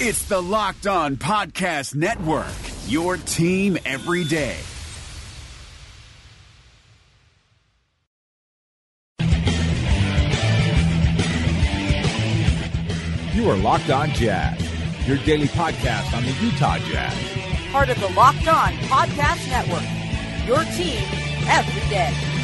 It's the Locked On Podcast Network, your team every day. You are Locked On Jazz, your daily podcast on the Utah Jazz. Part of the Locked On Podcast Network. Your team every day.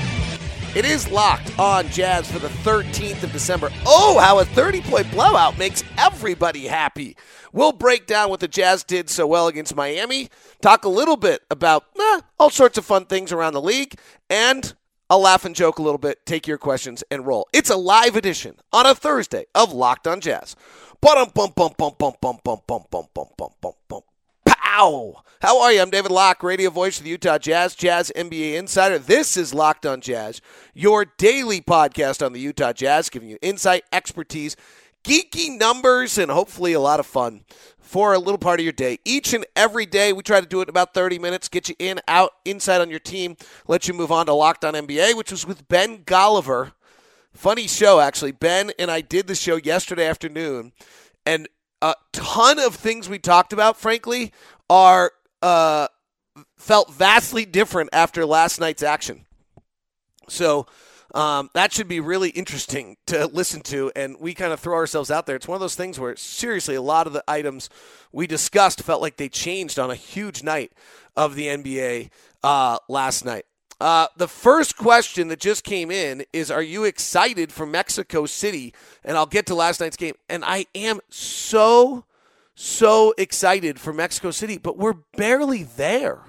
It is locked on Jazz for the 13th of December. Oh, how a 30 point blowout makes everybody happy. We'll break down what the Jazz did so well against Miami, talk a little bit about eh, all sorts of fun things around the league, and I'll laugh and joke a little bit, take your questions, and roll. It's a live edition on a Thursday of Locked on Jazz. Bum bum bum bum bum bum bum bum bum bum bum bum. Pow! How are you? I'm David Locke, radio voice of the Utah Jazz, Jazz NBA Insider. This is Locked on Jazz, your daily podcast on the Utah Jazz, giving you insight, expertise, geeky numbers, and hopefully a lot of fun for a little part of your day. Each and every day, we try to do it in about 30 minutes, get you in, out, inside on your team, let you move on to Locked on NBA, which was with Ben Golliver. Funny show, actually. Ben and I did the show yesterday afternoon, and a ton of things we talked about, frankly, are uh, felt vastly different after last night's action. So um, that should be really interesting to listen to, and we kind of throw ourselves out there. It's one of those things where, seriously, a lot of the items we discussed felt like they changed on a huge night of the NBA uh, last night. Uh, the first question that just came in is Are you excited for Mexico City? And I'll get to last night's game. And I am so, so excited for Mexico City, but we're barely there.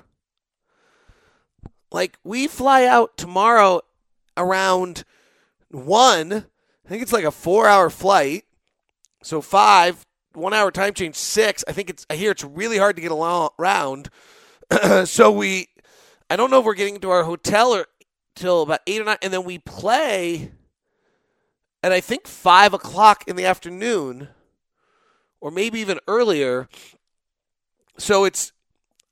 Like, we fly out tomorrow around one. I think it's like a four hour flight. So, five, one hour time change, six. I think it's, I hear it's really hard to get around. so, we I don't know if we're getting to our hotel or till about eight or nine, and then we play at I think five o'clock in the afternoon, or maybe even earlier. So it's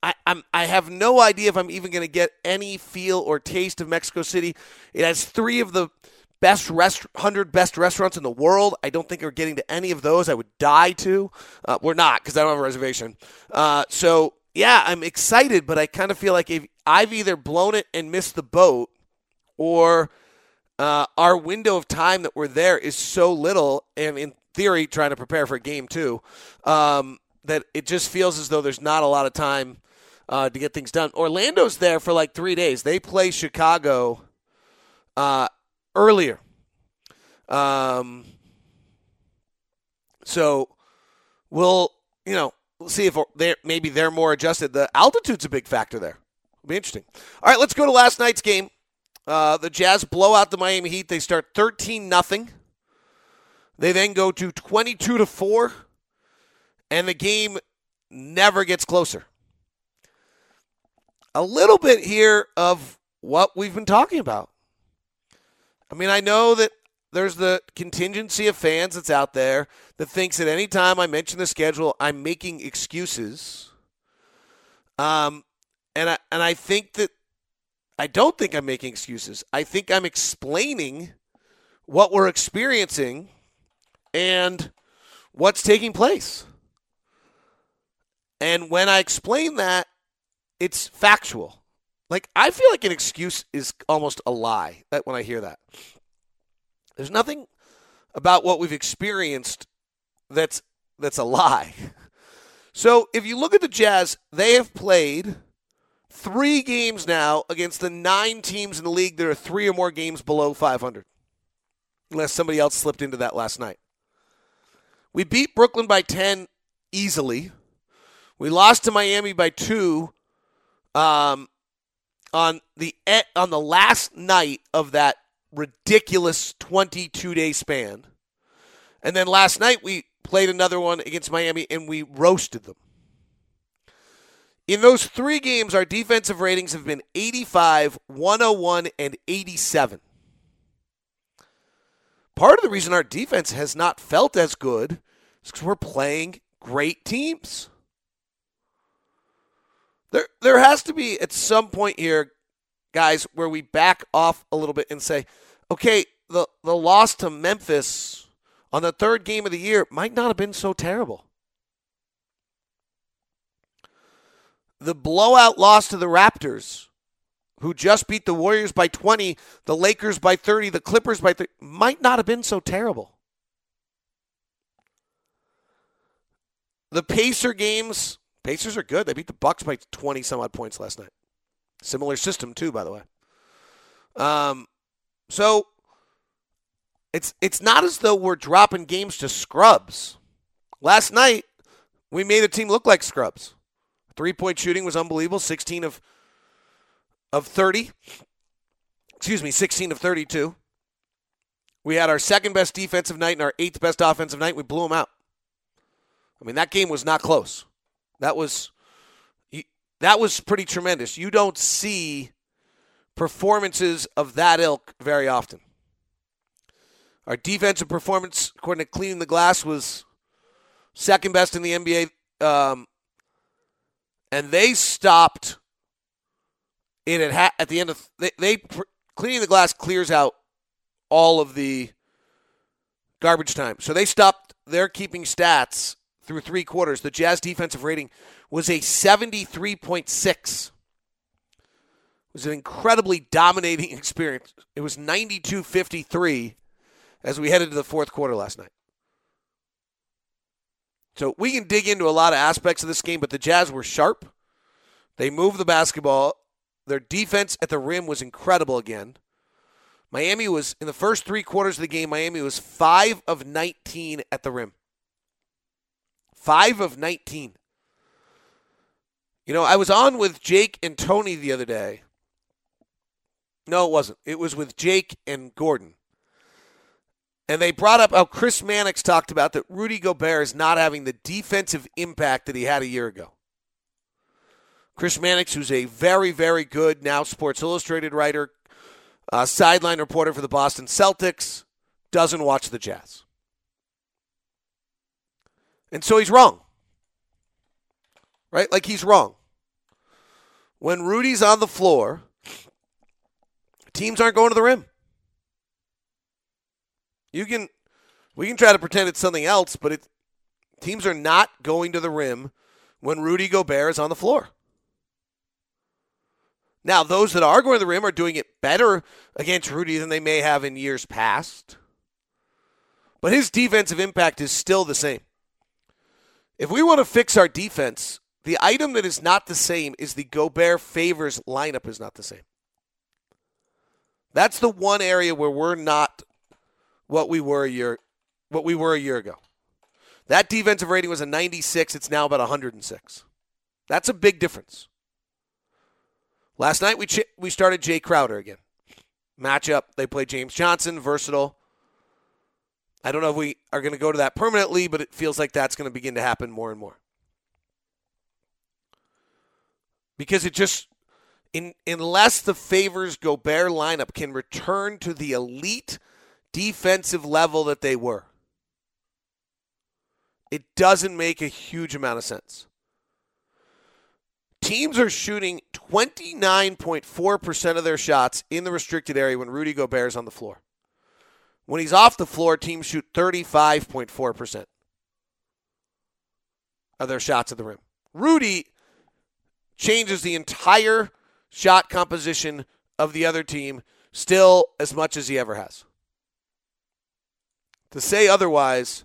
I, I'm I have no idea if I'm even going to get any feel or taste of Mexico City. It has three of the best rest hundred best restaurants in the world. I don't think we're getting to any of those. I would die to. Uh, we're not because I don't have a reservation. Uh, so yeah, I'm excited, but I kind of feel like if I've either blown it and missed the boat, or uh, our window of time that we're there is so little, and in theory, trying to prepare for game too, um, that it just feels as though there's not a lot of time uh, to get things done. Orlando's there for like three days. They play Chicago uh, earlier. Um, so we'll, you know, we'll see if they're maybe they're more adjusted. The altitude's a big factor there. It'll be interesting. All right, let's go to last night's game. Uh, the Jazz blow out the Miami Heat. They start 13 nothing. They then go to 22 to 4 and the game never gets closer. A little bit here of what we've been talking about. I mean, I know that there's the contingency of fans that's out there that thinks that any time I mention the schedule, I'm making excuses. Um, and I and I think that I don't think I'm making excuses. I think I'm explaining what we're experiencing and what's taking place. And when I explain that, it's factual. Like I feel like an excuse is almost a lie that when I hear that. There's nothing about what we've experienced that's that's a lie. So if you look at the Jazz, they have played three games now against the nine teams in the league that are three or more games below 500. Unless somebody else slipped into that last night. We beat Brooklyn by 10 easily. We lost to Miami by two um, on the on the last night of that ridiculous 22 day span. And then last night we played another one against Miami and we roasted them. In those three games, our defensive ratings have been 85, 101, and 87 part of the reason our defense has not felt as good is because we're playing great teams. There, there has to be at some point here, guys, where we back off a little bit and say, okay, the, the loss to Memphis on the third game of the year might not have been so terrible. The blowout loss to the Raptors who just beat the Warriors by 20, the Lakers by 30, the Clippers by 30, might not have been so terrible. The Pacer games, Pacers are good. They beat the Bucks by 20 some odd points last night. Similar system too, by the way. Um, so it's it's not as though we're dropping games to scrubs. Last night we made a team look like scrubs. Three point shooting was unbelievable. 16 of of 30. Excuse me, 16 of 32. We had our second best defensive night and our eighth best offensive night. We blew them out. I mean, that game was not close. That was that was pretty tremendous. You don't see performances of that ilk very often. Our defensive performance, according to Cleaning the Glass, was second best in the NBA. Um, and they stopped it at, ha- at the end of they, cleaning the glass clears out all of the garbage time. So they stopped their keeping stats through three quarters. The Jazz defensive rating was a 73.6. It was an incredibly dominating experience. It was 92 53 as we headed to the fourth quarter last night. So we can dig into a lot of aspects of this game, but the Jazz were sharp. They moved the basketball. Their defense at the rim was incredible again. Miami was, in the first three quarters of the game, Miami was 5 of 19 at the rim. 5 of 19. You know, I was on with Jake and Tony the other day. No, it wasn't. It was with Jake and Gordon. And they brought up how Chris Mannix talked about that Rudy Gobert is not having the defensive impact that he had a year ago. Chris Mannix, who's a very, very good now Sports Illustrated writer, uh, sideline reporter for the Boston Celtics, doesn't watch the Jazz. And so he's wrong. Right? Like he's wrong. When Rudy's on the floor, teams aren't going to the rim. You can we can try to pretend it's something else, but it teams are not going to the rim when Rudy Gobert is on the floor. Now, those that are going to the rim are doing it better against Rudy than they may have in years past. But his defensive impact is still the same. If we want to fix our defense, the item that is not the same is the Gobert favors lineup is not the same. That's the one area where we're not what we were a year what we were a year ago. That defensive rating was a 96, it's now about 106. That's a big difference. Last night we ch- we started Jay Crowder again. Matchup, they play James Johnson, versatile. I don't know if we are going to go to that permanently, but it feels like that's going to begin to happen more and more. Because it just in, unless the favors Gobert lineup can return to the elite defensive level that they were. It doesn't make a huge amount of sense. Teams are shooting 29.4% of their shots in the restricted area when Rudy Gobert is on the floor. When he's off the floor, teams shoot 35.4% of their shots at the rim. Rudy changes the entire shot composition of the other team still as much as he ever has. To say otherwise,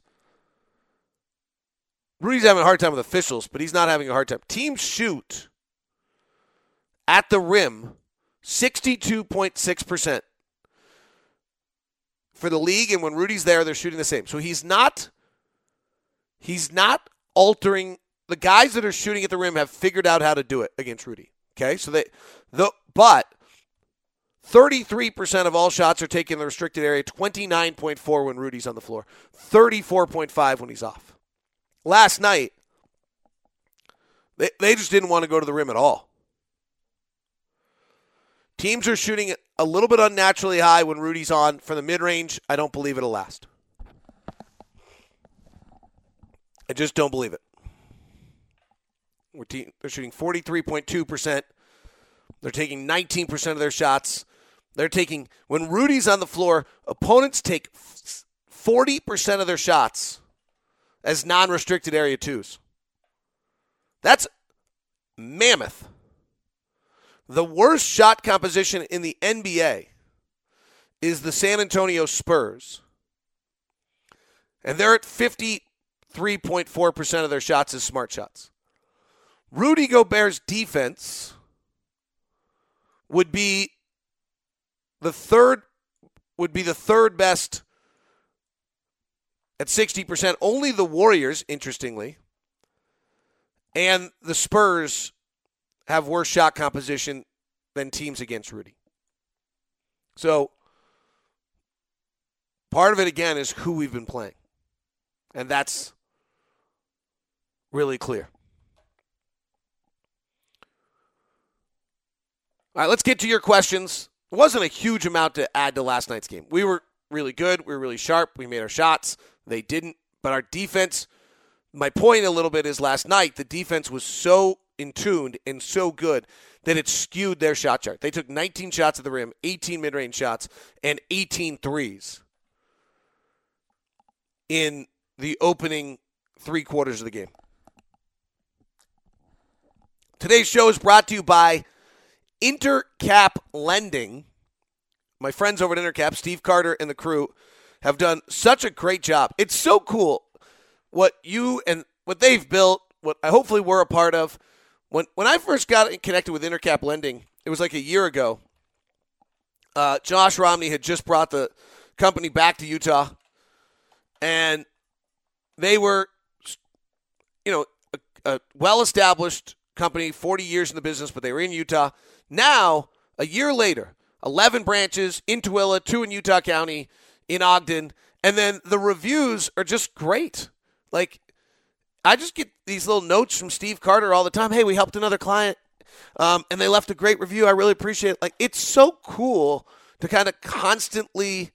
Rudy's having a hard time with officials, but he's not having a hard time. Teams shoot at the rim 62.6% for the league and when Rudy's there they're shooting the same. So he's not he's not altering the guys that are shooting at the rim have figured out how to do it against Rudy. Okay? So they the but 33% of all shots are taken in the restricted area, 29.4 when Rudy's on the floor, 34.5 when he's off. Last night, they, they just didn't want to go to the rim at all. Teams are shooting a little bit unnaturally high when Rudy's on from the mid range. I don't believe it'll last. I just don't believe it. We're te- they're shooting 43.2%. They're taking 19% of their shots. They're taking, when Rudy's on the floor, opponents take 40% of their shots as non restricted area twos. That's mammoth. The worst shot composition in the NBA is the San Antonio Spurs. And they're at 53.4% of their shots as smart shots. Rudy Gobert's defense would be the third would be the third best at 60%. Only the Warriors, interestingly, and the Spurs have worse shot composition than teams against Rudy. So part of it again is who we've been playing. And that's really clear. All right, let's get to your questions. It wasn't a huge amount to add to last night's game. We were really good. We were really sharp. We made our shots. They didn't. But our defense, my point a little bit is last night, the defense was so in tuned and so good that it skewed their shot chart. They took 19 shots at the rim, 18 mid range shots, and 18 threes in the opening three quarters of the game. Today's show is brought to you by Intercap Lending. My friends over at Intercap, Steve Carter and the crew, have done such a great job. It's so cool what you and what they've built, what I hopefully we're a part of. When when I first got connected with Intercap Lending, it was like a year ago. Uh, Josh Romney had just brought the company back to Utah, and they were, you know, a, a well-established company, 40 years in the business, but they were in Utah. Now, a year later, 11 branches in Tooele, two in Utah County, in Ogden, and then the reviews are just great. Like, I just get these little notes from Steve Carter all the time. Hey, we helped another client, um, and they left a great review. I really appreciate it. Like, it's so cool to kind of constantly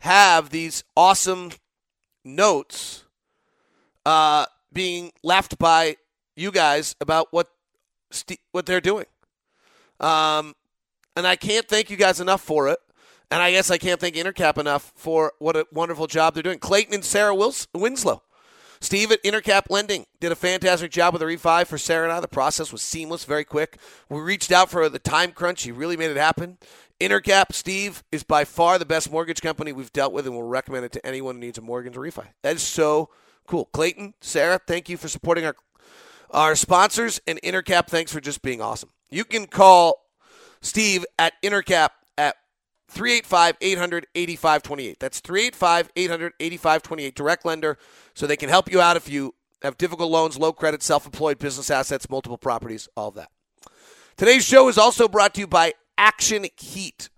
have these awesome notes uh, being left by you guys about what what they're doing. Um, and I can't thank you guys enough for it. And I guess I can't thank Intercap enough for what a wonderful job they're doing. Clayton and Sarah Wils- Winslow. Steve at Intercap Lending did a fantastic job with the refi for Sarah and I. The process was seamless, very quick. We reached out for the time crunch. He really made it happen. Intercap, Steve, is by far the best mortgage company we've dealt with, and we'll recommend it to anyone who needs a mortgage refi. That is so cool. Clayton, Sarah, thank you for supporting our our sponsors, and Intercap, thanks for just being awesome. You can call Steve at Intercap 385 800 8528. That's 385 800 8528. Direct lender, so they can help you out if you have difficult loans, low credit, self employed, business assets, multiple properties, all of that. Today's show is also brought to you by Action Heat.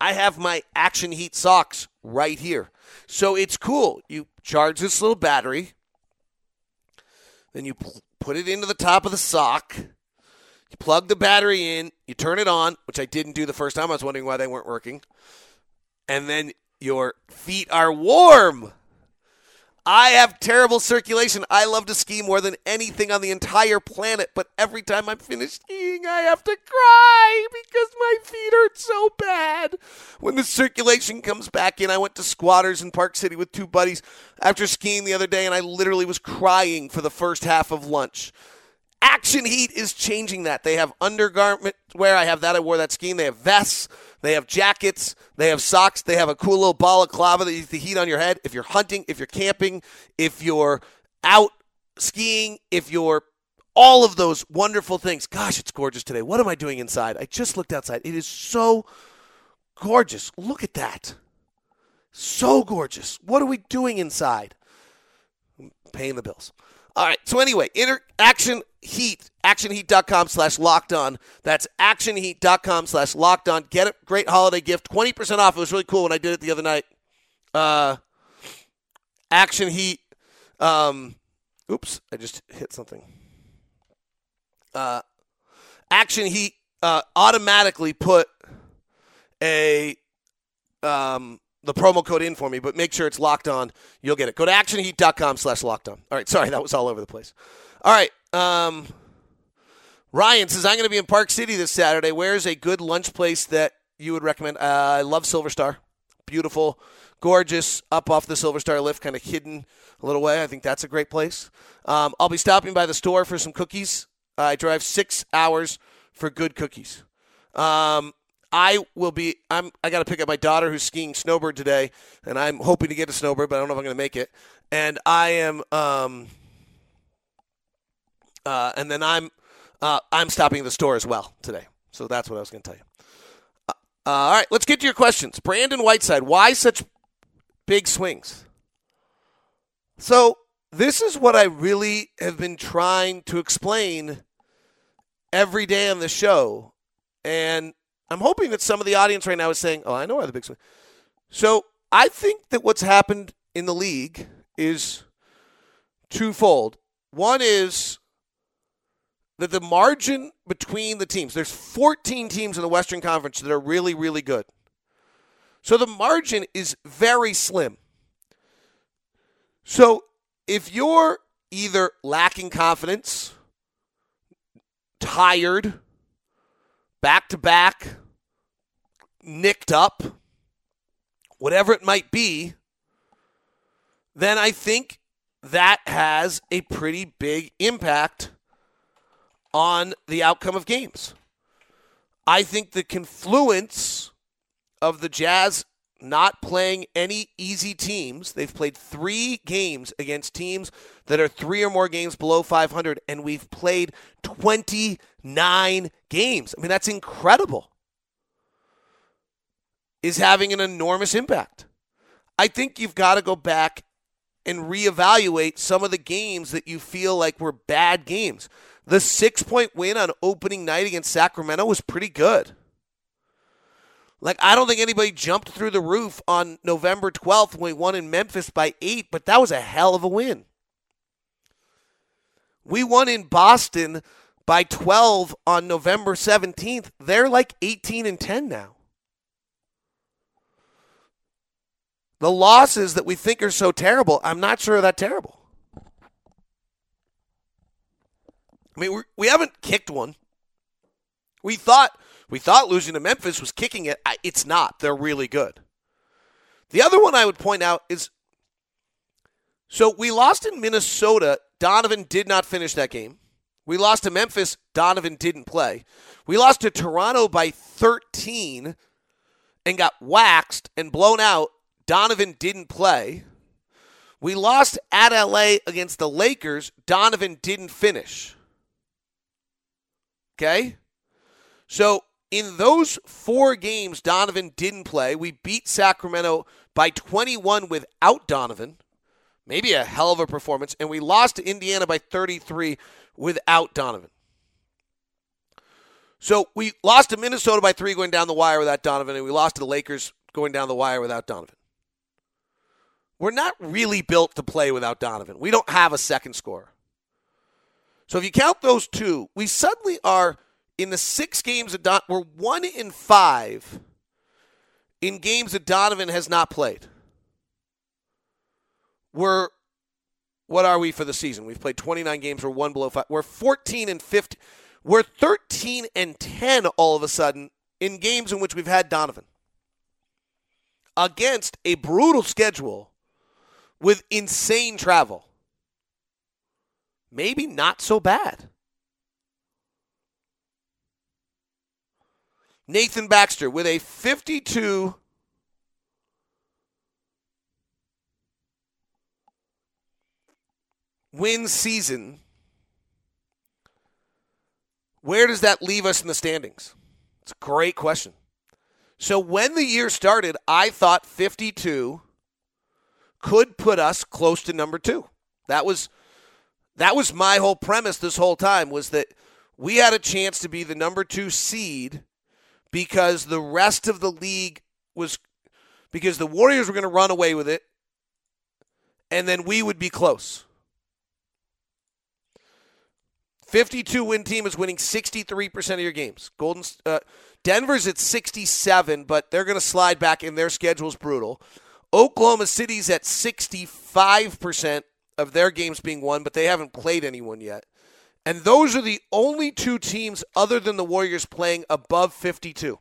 I have my Action Heat socks right here. So it's cool. You charge this little battery, then you put it into the top of the sock you plug the battery in, you turn it on, which I didn't do the first time. I was wondering why they weren't working. And then your feet are warm. I have terrible circulation. I love to ski more than anything on the entire planet, but every time I'm finished skiing, I have to cry because my feet hurt so bad. When the circulation comes back in, I went to Squatters in Park City with two buddies after skiing the other day, and I literally was crying for the first half of lunch. Action Heat is changing that. They have undergarment wear. I have that. I wore that skiing. They have vests. They have jackets. They have socks. They have a cool little balaclava that you the heat on your head. If you're hunting, if you're camping, if you're out skiing, if you're all of those wonderful things. Gosh, it's gorgeous today. What am I doing inside? I just looked outside. It is so gorgeous. Look at that. So gorgeous. What are we doing inside? I'm paying the bills. All right. So anyway, inter- action heat, actionheat.com slash locked on. That's actionheat.com slash locked on. Get a great holiday gift. 20% off. It was really cool when I did it the other night. Uh, action heat. Um, oops, I just hit something. Uh, action heat uh, automatically put a um, the promo code in for me, but make sure it's locked on. You'll get it. Go to actionheat.com slash locked on. All right, sorry, that was all over the place. All right. Um, Ryan says, I'm going to be in Park City this Saturday. Where's a good lunch place that you would recommend? Uh, I love Silver Star. Beautiful, gorgeous, up off the Silver Star lift, kind of hidden a little way. I think that's a great place. Um, I'll be stopping by the store for some cookies I drive six hours for good cookies. Um, I will be. I'm. I got to pick up my daughter who's skiing snowbird today, and I'm hoping to get a snowbird, but I don't know if I'm going to make it. And I am. Um, uh, and then I'm. Uh, I'm stopping the store as well today. So that's what I was going to tell you. Uh, uh, all right, let's get to your questions. Brandon Whiteside, why such big swings? So this is what I really have been trying to explain every day on the show, and I'm hoping that some of the audience right now is saying, "Oh, I know why the big swing." So I think that what's happened in the league is twofold. One is that the margin between the teams, there's 14 teams in the Western Conference that are really, really good. So the margin is very slim. So if you're either lacking confidence, tired, back to back, nicked up, whatever it might be, then I think that has a pretty big impact on the outcome of games. I think the confluence of the Jazz not playing any easy teams. They've played three games against teams that are three or more games below 500, and we've played 29 games. I mean, that's incredible. Is having an enormous impact. I think you've got to go back and reevaluate some of the games that you feel like were bad games. The six point win on opening night against Sacramento was pretty good. Like, I don't think anybody jumped through the roof on November 12th when we won in Memphis by eight, but that was a hell of a win. We won in Boston by 12 on November 17th. They're like 18 and 10 now. The losses that we think are so terrible, I'm not sure are that terrible. I mean, we're, we have not kicked one. We thought we thought losing to Memphis was kicking it. It's not. They're really good. The other one I would point out is so we lost in Minnesota. Donovan did not finish that game. We lost to Memphis. Donovan didn't play. We lost to Toronto by 13 and got waxed and blown out. Donovan didn't play. We lost at LA against the Lakers. Donovan didn't finish. Okay? So in those four games, Donovan didn't play. We beat Sacramento by 21 without Donovan. Maybe a hell of a performance. And we lost to Indiana by 33 without Donovan. So we lost to Minnesota by three going down the wire without Donovan, and we lost to the Lakers going down the wire without Donovan. We're not really built to play without Donovan. We don't have a second scorer. So if you count those two, we suddenly are in the six games that Don, we're one in five in games that Donovan has not played. We're what are we for the season? We've played 29 games. We're one below five. We're 14 and 50. We're 13 and 10 all of a sudden in games in which we've had Donovan against a brutal schedule with insane travel. Maybe not so bad. Nathan Baxter with a 52 win season. Where does that leave us in the standings? It's a great question. So when the year started, I thought 52 could put us close to number 2. That was that was my whole premise this whole time was that we had a chance to be the number 2 seed because the rest of the league was because the Warriors were going to run away with it and then we would be close. 52 win team is winning 63% of your games. Golden uh, Denver's at 67, but they're going to slide back and their schedule's brutal. Oklahoma City's at 65% of their games being won, but they haven't played anyone yet. And those are the only two teams other than the Warriors playing above 52.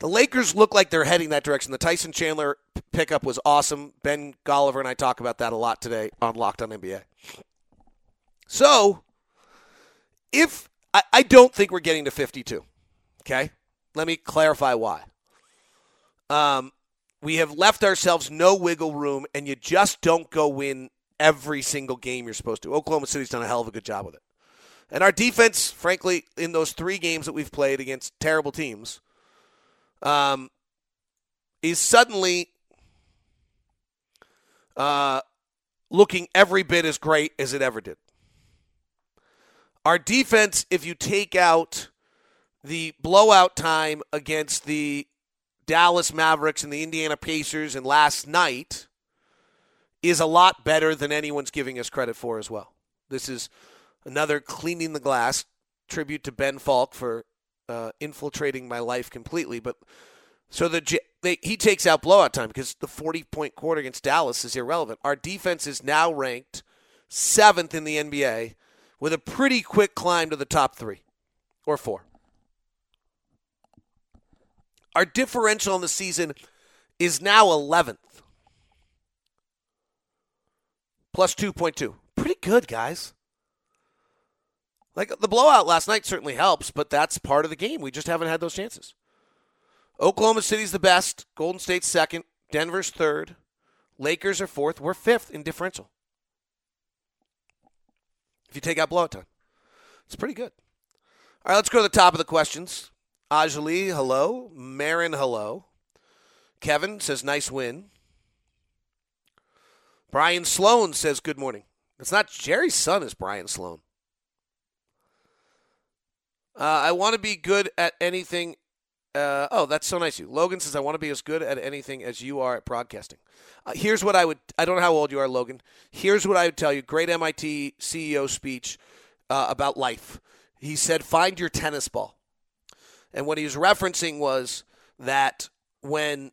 The Lakers look like they're heading that direction. The Tyson Chandler pickup was awesome. Ben Golliver and I talk about that a lot today on Locked on NBA. So, if I, I don't think we're getting to 52, okay? Let me clarify why. Um, we have left ourselves no wiggle room, and you just don't go win every single game you're supposed to. Oklahoma City's done a hell of a good job with it. And our defense, frankly, in those three games that we've played against terrible teams, um, is suddenly uh, looking every bit as great as it ever did. Our defense, if you take out the blowout time against the Dallas Mavericks and the Indiana Pacers and last night, is a lot better than anyone's giving us credit for as well. This is another cleaning the glass tribute to Ben Falk for uh, infiltrating my life completely. But so the they, he takes out blowout time because the 40 point quarter against Dallas is irrelevant. Our defense is now ranked seventh in the NBA with a pretty quick climb to the top three or four. Our differential in the season is now 11th. Plus 2.2. Pretty good, guys. Like the blowout last night certainly helps, but that's part of the game. We just haven't had those chances. Oklahoma City's the best. Golden State's second. Denver's third. Lakers are fourth. We're fifth in differential. If you take out blowout time, it's pretty good. All right, let's go to the top of the questions. Ajali, hello. Marin, hello. Kevin says, nice win. Brian Sloan says, good morning. It's not Jerry's son, is Brian Sloan. Uh, I want to be good at anything uh, oh, that's so nice you. Logan says, I want to be as good at anything as you are at broadcasting. Uh, here's what I would, I don't know how old you are, Logan. Here's what I would tell you. Great MIT CEO speech uh, about life. He said, find your tennis ball. And what he was referencing was that when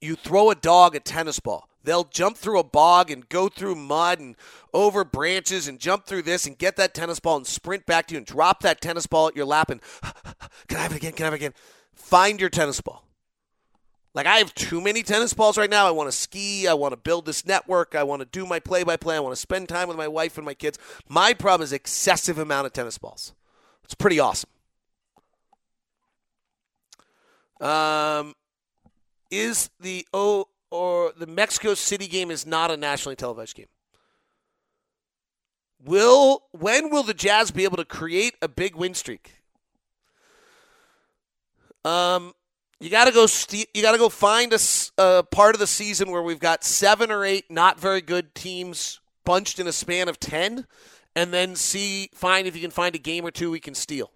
you throw a dog a tennis ball, They'll jump through a bog and go through mud and over branches and jump through this and get that tennis ball and sprint back to you and drop that tennis ball at your lap and can I have it again? Can I have it again? Find your tennis ball. Like I have too many tennis balls right now. I want to ski. I want to build this network. I want to do my play by play. I want to spend time with my wife and my kids. My problem is excessive amount of tennis balls. It's pretty awesome. Um, is the O or the Mexico City game is not a nationally televised game. Will when will the Jazz be able to create a big win streak? Um, you got to go. St- you got to go find a, a part of the season where we've got seven or eight not very good teams bunched in a span of ten, and then see find if you can find a game or two we can steal.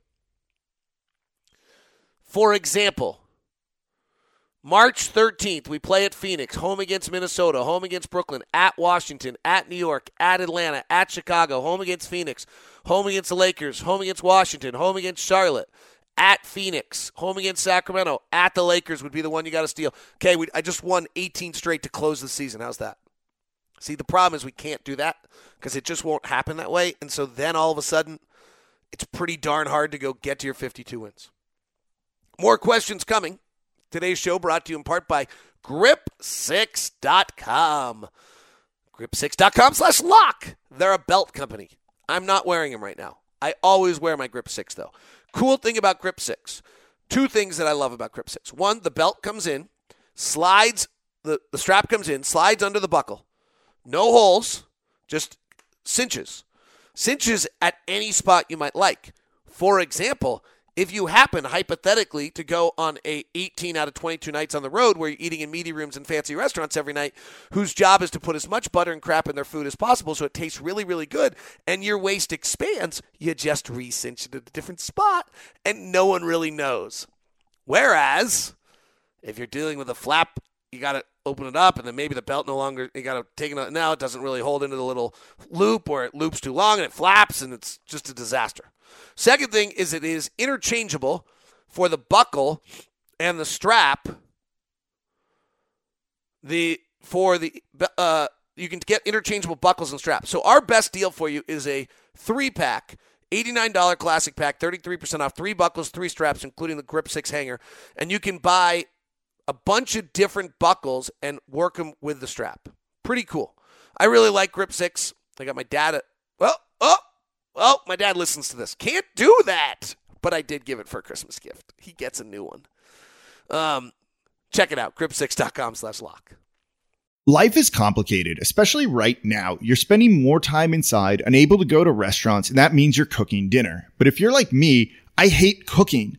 For example, March 13th, we play at Phoenix, home against Minnesota, home against Brooklyn, at Washington, at New York, at Atlanta, at Chicago, home against Phoenix, home against the Lakers, home against Washington, home against Charlotte, at Phoenix, home against Sacramento, at the Lakers would be the one you got to steal. Okay, we, I just won 18 straight to close the season. How's that? See, the problem is we can't do that because it just won't happen that way. And so then all of a sudden, it's pretty darn hard to go get to your 52 wins. More questions coming. Today's show brought to you in part by grip6.com. Grip6.com slash lock. They're a belt company. I'm not wearing them right now. I always wear my Grip 6 though. Cool thing about Grip 6. Two things that I love about Grip 6. One, the belt comes in, slides, the, the strap comes in, slides under the buckle. No holes, just cinches. Cinches at any spot you might like. For example, if you happen hypothetically to go on a 18 out of 22 nights on the road where you're eating in meaty rooms and fancy restaurants every night whose job is to put as much butter and crap in their food as possible so it tastes really really good and your waist expands you just recinch it at a different spot and no one really knows. Whereas if you're dealing with a flap you got to open it up and then maybe the belt no longer you got to take it out now it doesn't really hold into the little loop or it loops too long and it flaps and it's just a disaster Second thing is it is interchangeable for the buckle and the strap. The for the uh, you can get interchangeable buckles and straps. So our best deal for you is a three pack. $89 classic pack, 33% off, three buckles, three straps, including the Grip 6 hanger. And you can buy a bunch of different buckles and work them with the strap. Pretty cool. I really like Grip 6. I got my dad well, oh, oh, my dad listens to this. Can't do that. But I did give it for a Christmas gift. He gets a new one. Um, check it out, grip6.com slash lock. Life is complicated, especially right now. You're spending more time inside, unable to go to restaurants, and that means you're cooking dinner. But if you're like me, I hate cooking.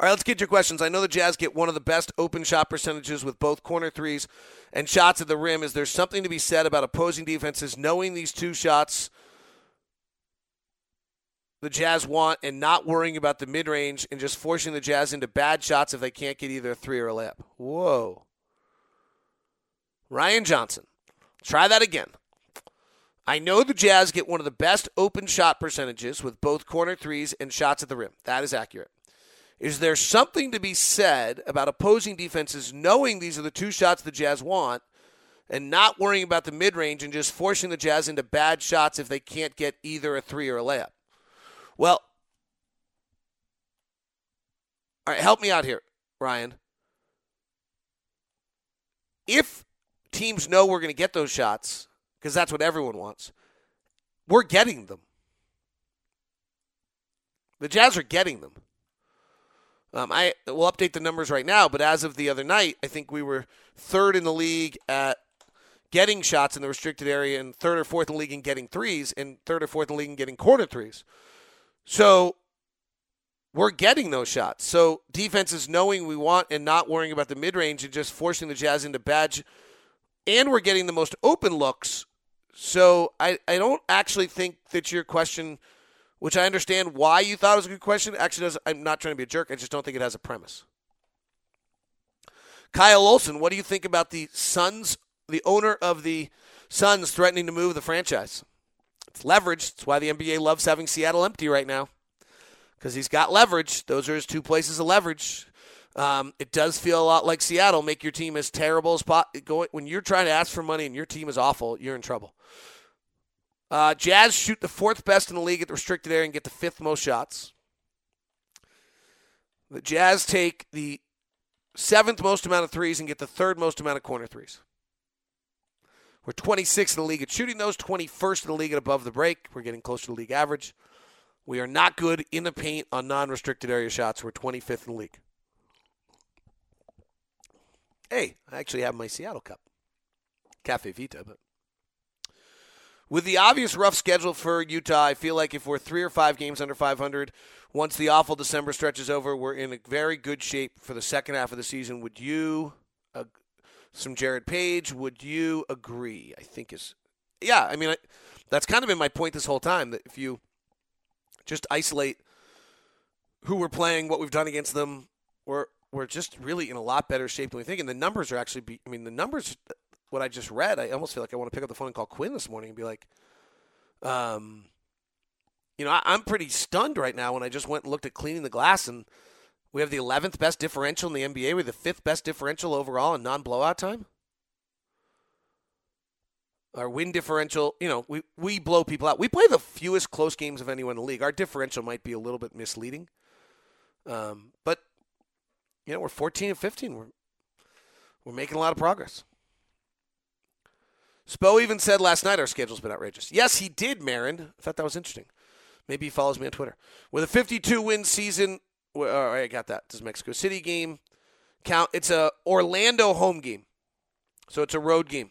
All right, let's get your questions. I know the Jazz get one of the best open shot percentages with both corner threes and shots at the rim. Is there something to be said about opposing defenses knowing these two shots the Jazz want and not worrying about the mid range and just forcing the Jazz into bad shots if they can't get either a three or a layup? Whoa. Ryan Johnson. Try that again. I know the Jazz get one of the best open shot percentages with both corner threes and shots at the rim. That is accurate. Is there something to be said about opposing defenses knowing these are the two shots the Jazz want and not worrying about the mid range and just forcing the Jazz into bad shots if they can't get either a three or a layup? Well, all right, help me out here, Ryan. If teams know we're going to get those shots, because that's what everyone wants, we're getting them. The Jazz are getting them. Um, I will update the numbers right now, but as of the other night, I think we were third in the league at getting shots in the restricted area, and third or fourth in the league in getting threes, and third or fourth in the league in getting corner threes. So we're getting those shots. So defenses knowing we want and not worrying about the mid range and just forcing the Jazz into badge, and we're getting the most open looks. So I, I don't actually think that your question which I understand why you thought was a good question. Actually, does, I'm not trying to be a jerk. I just don't think it has a premise. Kyle Olson, what do you think about the Suns, the owner of the Suns, threatening to move the franchise? It's leverage. That's why the NBA loves having Seattle empty right now because he's got leverage. Those are his two places of leverage. Um, it does feel a lot like Seattle. Make your team as terrible as possible. When you're trying to ask for money and your team is awful, you're in trouble. Uh, Jazz shoot the fourth best in the league at the restricted area and get the fifth most shots. The Jazz take the seventh most amount of threes and get the third most amount of corner threes. We're 26th in the league at shooting those, 21st in the league at above the break. We're getting close to the league average. We are not good in the paint on non restricted area shots. We're 25th in the league. Hey, I actually have my Seattle cup. Caffe Vita, but with the obvious rough schedule for Utah, I feel like if we're three or five games under 500, once the awful December stretch is over, we're in a very good shape for the second half of the season. Would you, uh, some Jared Page, would you agree? I think is, yeah. I mean, I, that's kind of been my point this whole time. That if you just isolate who we're playing, what we've done against them, we're we're just really in a lot better shape than we think. And the numbers are actually, be, I mean, the numbers what I just read, I almost feel like I want to pick up the phone and call Quinn this morning and be like, um, you know, I, I'm pretty stunned right now when I just went and looked at cleaning the glass and we have the 11th best differential in the NBA. We're the fifth best differential overall in non blowout time. Our win differential, you know, we, we blow people out. We play the fewest close games of anyone in the league. Our differential might be a little bit misleading. Um, but, you know, we're 14 and 15. We're, we're making a lot of progress. Spo even said last night our schedule's been outrageous. Yes, he did, Marin. I thought that was interesting. Maybe he follows me on Twitter. With a 52 win season, all right, I got that. This Mexico City game. count. It's a Orlando home game, so it's a road game.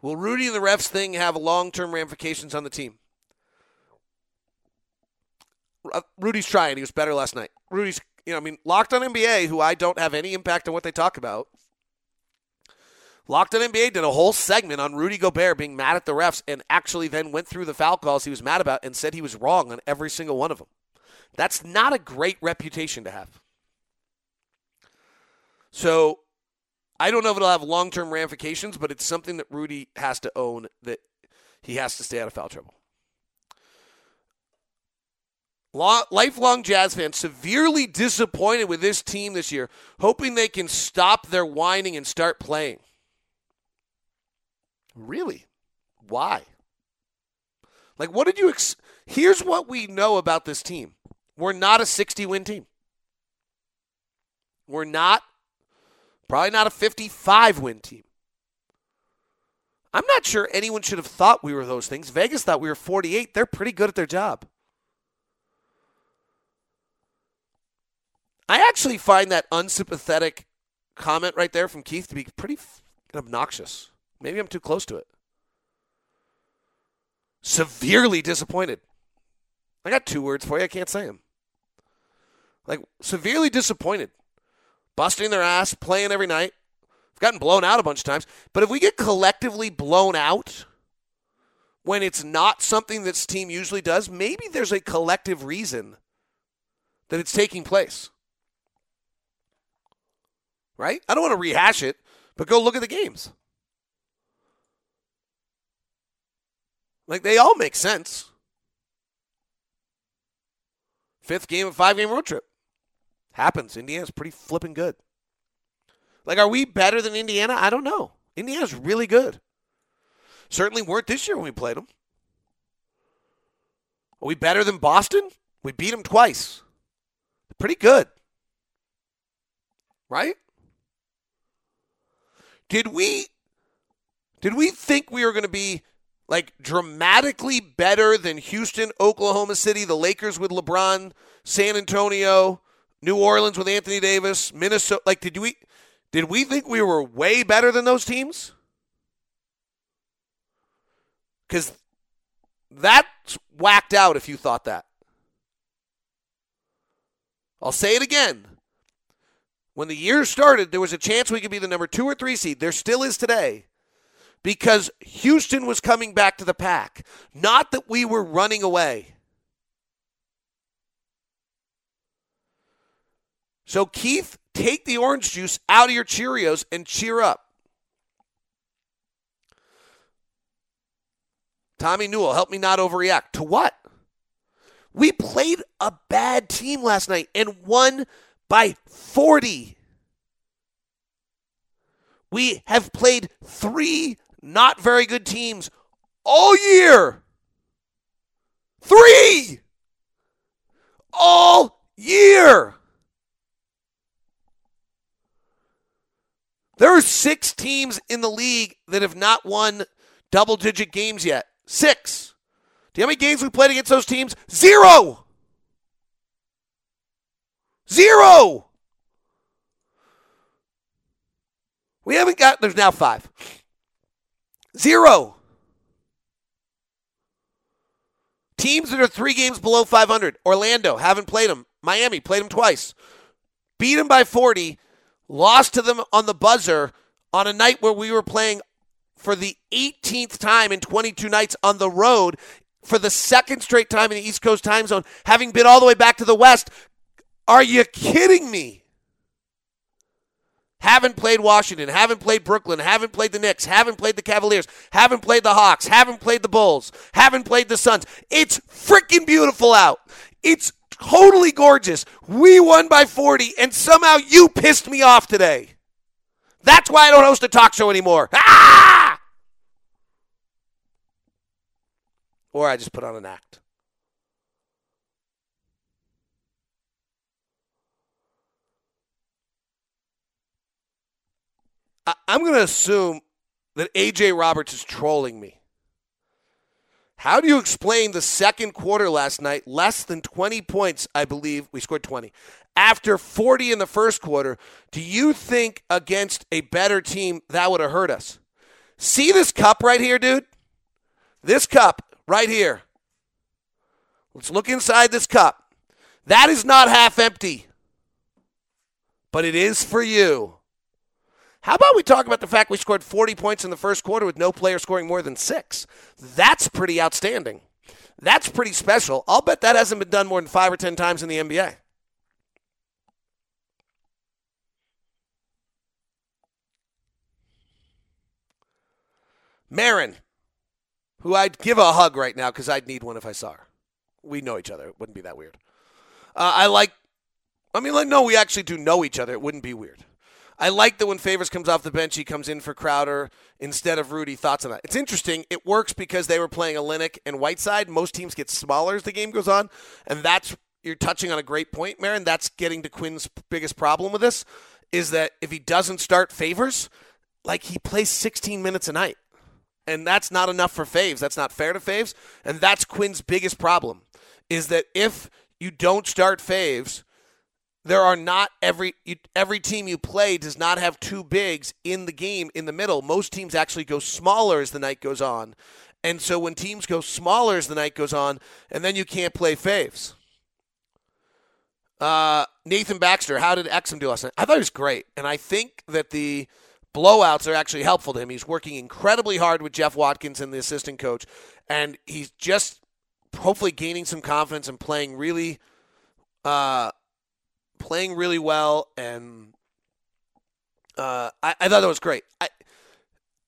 Will Rudy and the refs thing have long-term ramifications on the team? Uh, Rudy's trying. He was better last night. Rudy's, you know, I mean, locked on NBA, who I don't have any impact on what they talk about. Locked on NBA did a whole segment on Rudy Gobert being mad at the refs and actually then went through the foul calls he was mad about and said he was wrong on every single one of them. That's not a great reputation to have. So I don't know if it'll have long term ramifications, but it's something that Rudy has to own that he has to stay out of foul trouble. lifelong Jazz fan, severely disappointed with this team this year, hoping they can stop their whining and start playing. Really? Why? Like, what did you. Ex- Here's what we know about this team we're not a 60 win team. We're not, probably not a 55 win team. I'm not sure anyone should have thought we were those things. Vegas thought we were 48. They're pretty good at their job. I actually find that unsympathetic comment right there from Keith to be pretty obnoxious. Maybe I'm too close to it. Severely disappointed. I got two words for you. I can't say them. Like, severely disappointed. Busting their ass, playing every night. We've gotten blown out a bunch of times. But if we get collectively blown out when it's not something this team usually does, maybe there's a collective reason that it's taking place. Right? I don't want to rehash it, but go look at the games. Like they all make sense. Fifth game of five game road trip. Happens. Indiana's pretty flipping good. Like, are we better than Indiana? I don't know. Indiana's really good. Certainly weren't this year when we played them. Are we better than Boston? We beat them twice. Pretty good. Right? Did we did we think we were going to be like dramatically better than Houston, Oklahoma City, the Lakers with LeBron, San Antonio, New Orleans with Anthony Davis, Minnesota. Like, did we did we think we were way better than those teams? Because that's whacked out if you thought that. I'll say it again. When the year started, there was a chance we could be the number two or three seed. There still is today because Houston was coming back to the pack, not that we were running away. So, Keith, take the orange juice out of your Cheerios and cheer up. Tommy Newell, help me not overreact. To what? We played a bad team last night and won by 40. We have played three not very good teams all year. Three! All year. There are six teams in the league that have not won double digit games yet. Six. Do you know how many games we played against those teams? Zero. Zero. We haven't got, there's now five. Zero. Teams that are three games below 500. Orlando, haven't played them. Miami, played them twice. Beat them by 40. Lost to them on the buzzer on a night where we were playing for the 18th time in 22 nights on the road for the second straight time in the East Coast time zone, having been all the way back to the West. Are you kidding me? Haven't played Washington, haven't played Brooklyn, haven't played the Knicks, haven't played the Cavaliers, haven't played the Hawks, haven't played the Bulls, haven't played the Suns. It's freaking beautiful out. It's totally gorgeous. We won by 40, and somehow you pissed me off today. That's why I don't host a talk show anymore. Ah! Or I just put on an act. I, am going to assume that AJ Roberts is trolling me. How do you explain the second quarter last night? Less than 20 points, I believe. We scored 20. After 40 in the first quarter, do you think against a better team that would have hurt us? See this cup right here, dude? This cup right here. Let's look inside this cup. That is not half empty, but it is for you. How about we talk about the fact we scored 40 points in the first quarter with no player scoring more than six? That's pretty outstanding. That's pretty special. I'll bet that hasn't been done more than five or 10 times in the NBA. Marin, who I'd give a hug right now because I'd need one if I saw her. We know each other. It wouldn't be that weird. Uh, I like, I mean, like, no, we actually do know each other. It wouldn't be weird. I like that when Favors comes off the bench, he comes in for Crowder instead of Rudy. Thoughts on that? It's interesting. It works because they were playing a Olynyk and Whiteside. Most teams get smaller as the game goes on, and that's you're touching on a great point, Marin. That's getting to Quin's biggest problem with this is that if he doesn't start Favors, like he plays 16 minutes a night, and that's not enough for Faves. That's not fair to Faves, and that's Quin's biggest problem is that if you don't start Faves there are not every every team you play does not have two bigs in the game in the middle. Most teams actually go smaller as the night goes on. And so when teams go smaller as the night goes on, and then you can't play faves. Uh, Nathan Baxter, how did Exum do last night? I thought he was great. And I think that the blowouts are actually helpful to him. He's working incredibly hard with Jeff Watkins and the assistant coach. And he's just hopefully gaining some confidence and playing really uh, playing really well, and uh, I, I thought that was great. I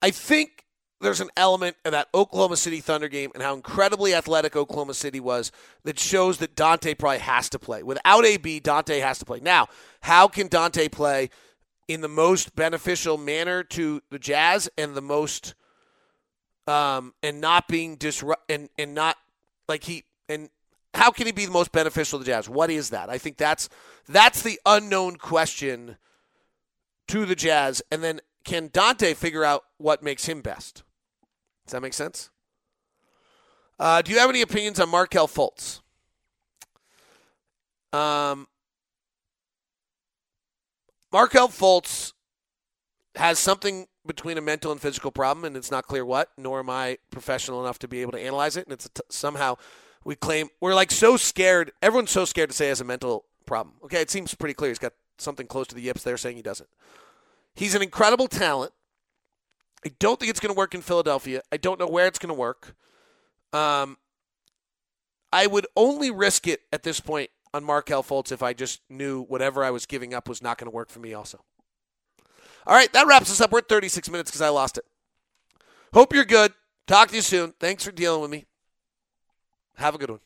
I think there's an element of that Oklahoma City Thunder game and how incredibly athletic Oklahoma City was that shows that Dante probably has to play. Without AB, Dante has to play. Now, how can Dante play in the most beneficial manner to the Jazz and the most um and not being disrupt and and not like he and how can he be the most beneficial to the Jazz? What is that? I think that's that's the unknown question to the Jazz. And then can Dante figure out what makes him best? Does that make sense? Uh, do you have any opinions on Markelle Fultz? Um, Markelle Fultz has something between a mental and physical problem, and it's not clear what. Nor am I professional enough to be able to analyze it. And it's t- somehow we claim we're like so scared. Everyone's so scared to say he has a mental problem. Okay, it seems pretty clear. He's got something close to the yips. They're saying he doesn't. He's an incredible talent. I don't think it's going to work in Philadelphia. I don't know where it's going to work. Um, I would only risk it at this point on Markelle Fultz if I just knew whatever I was giving up was not going to work for me also. All right, that wraps us up. We're at 36 minutes because I lost it. Hope you're good. Talk to you soon. Thanks for dealing with me. Have a good one.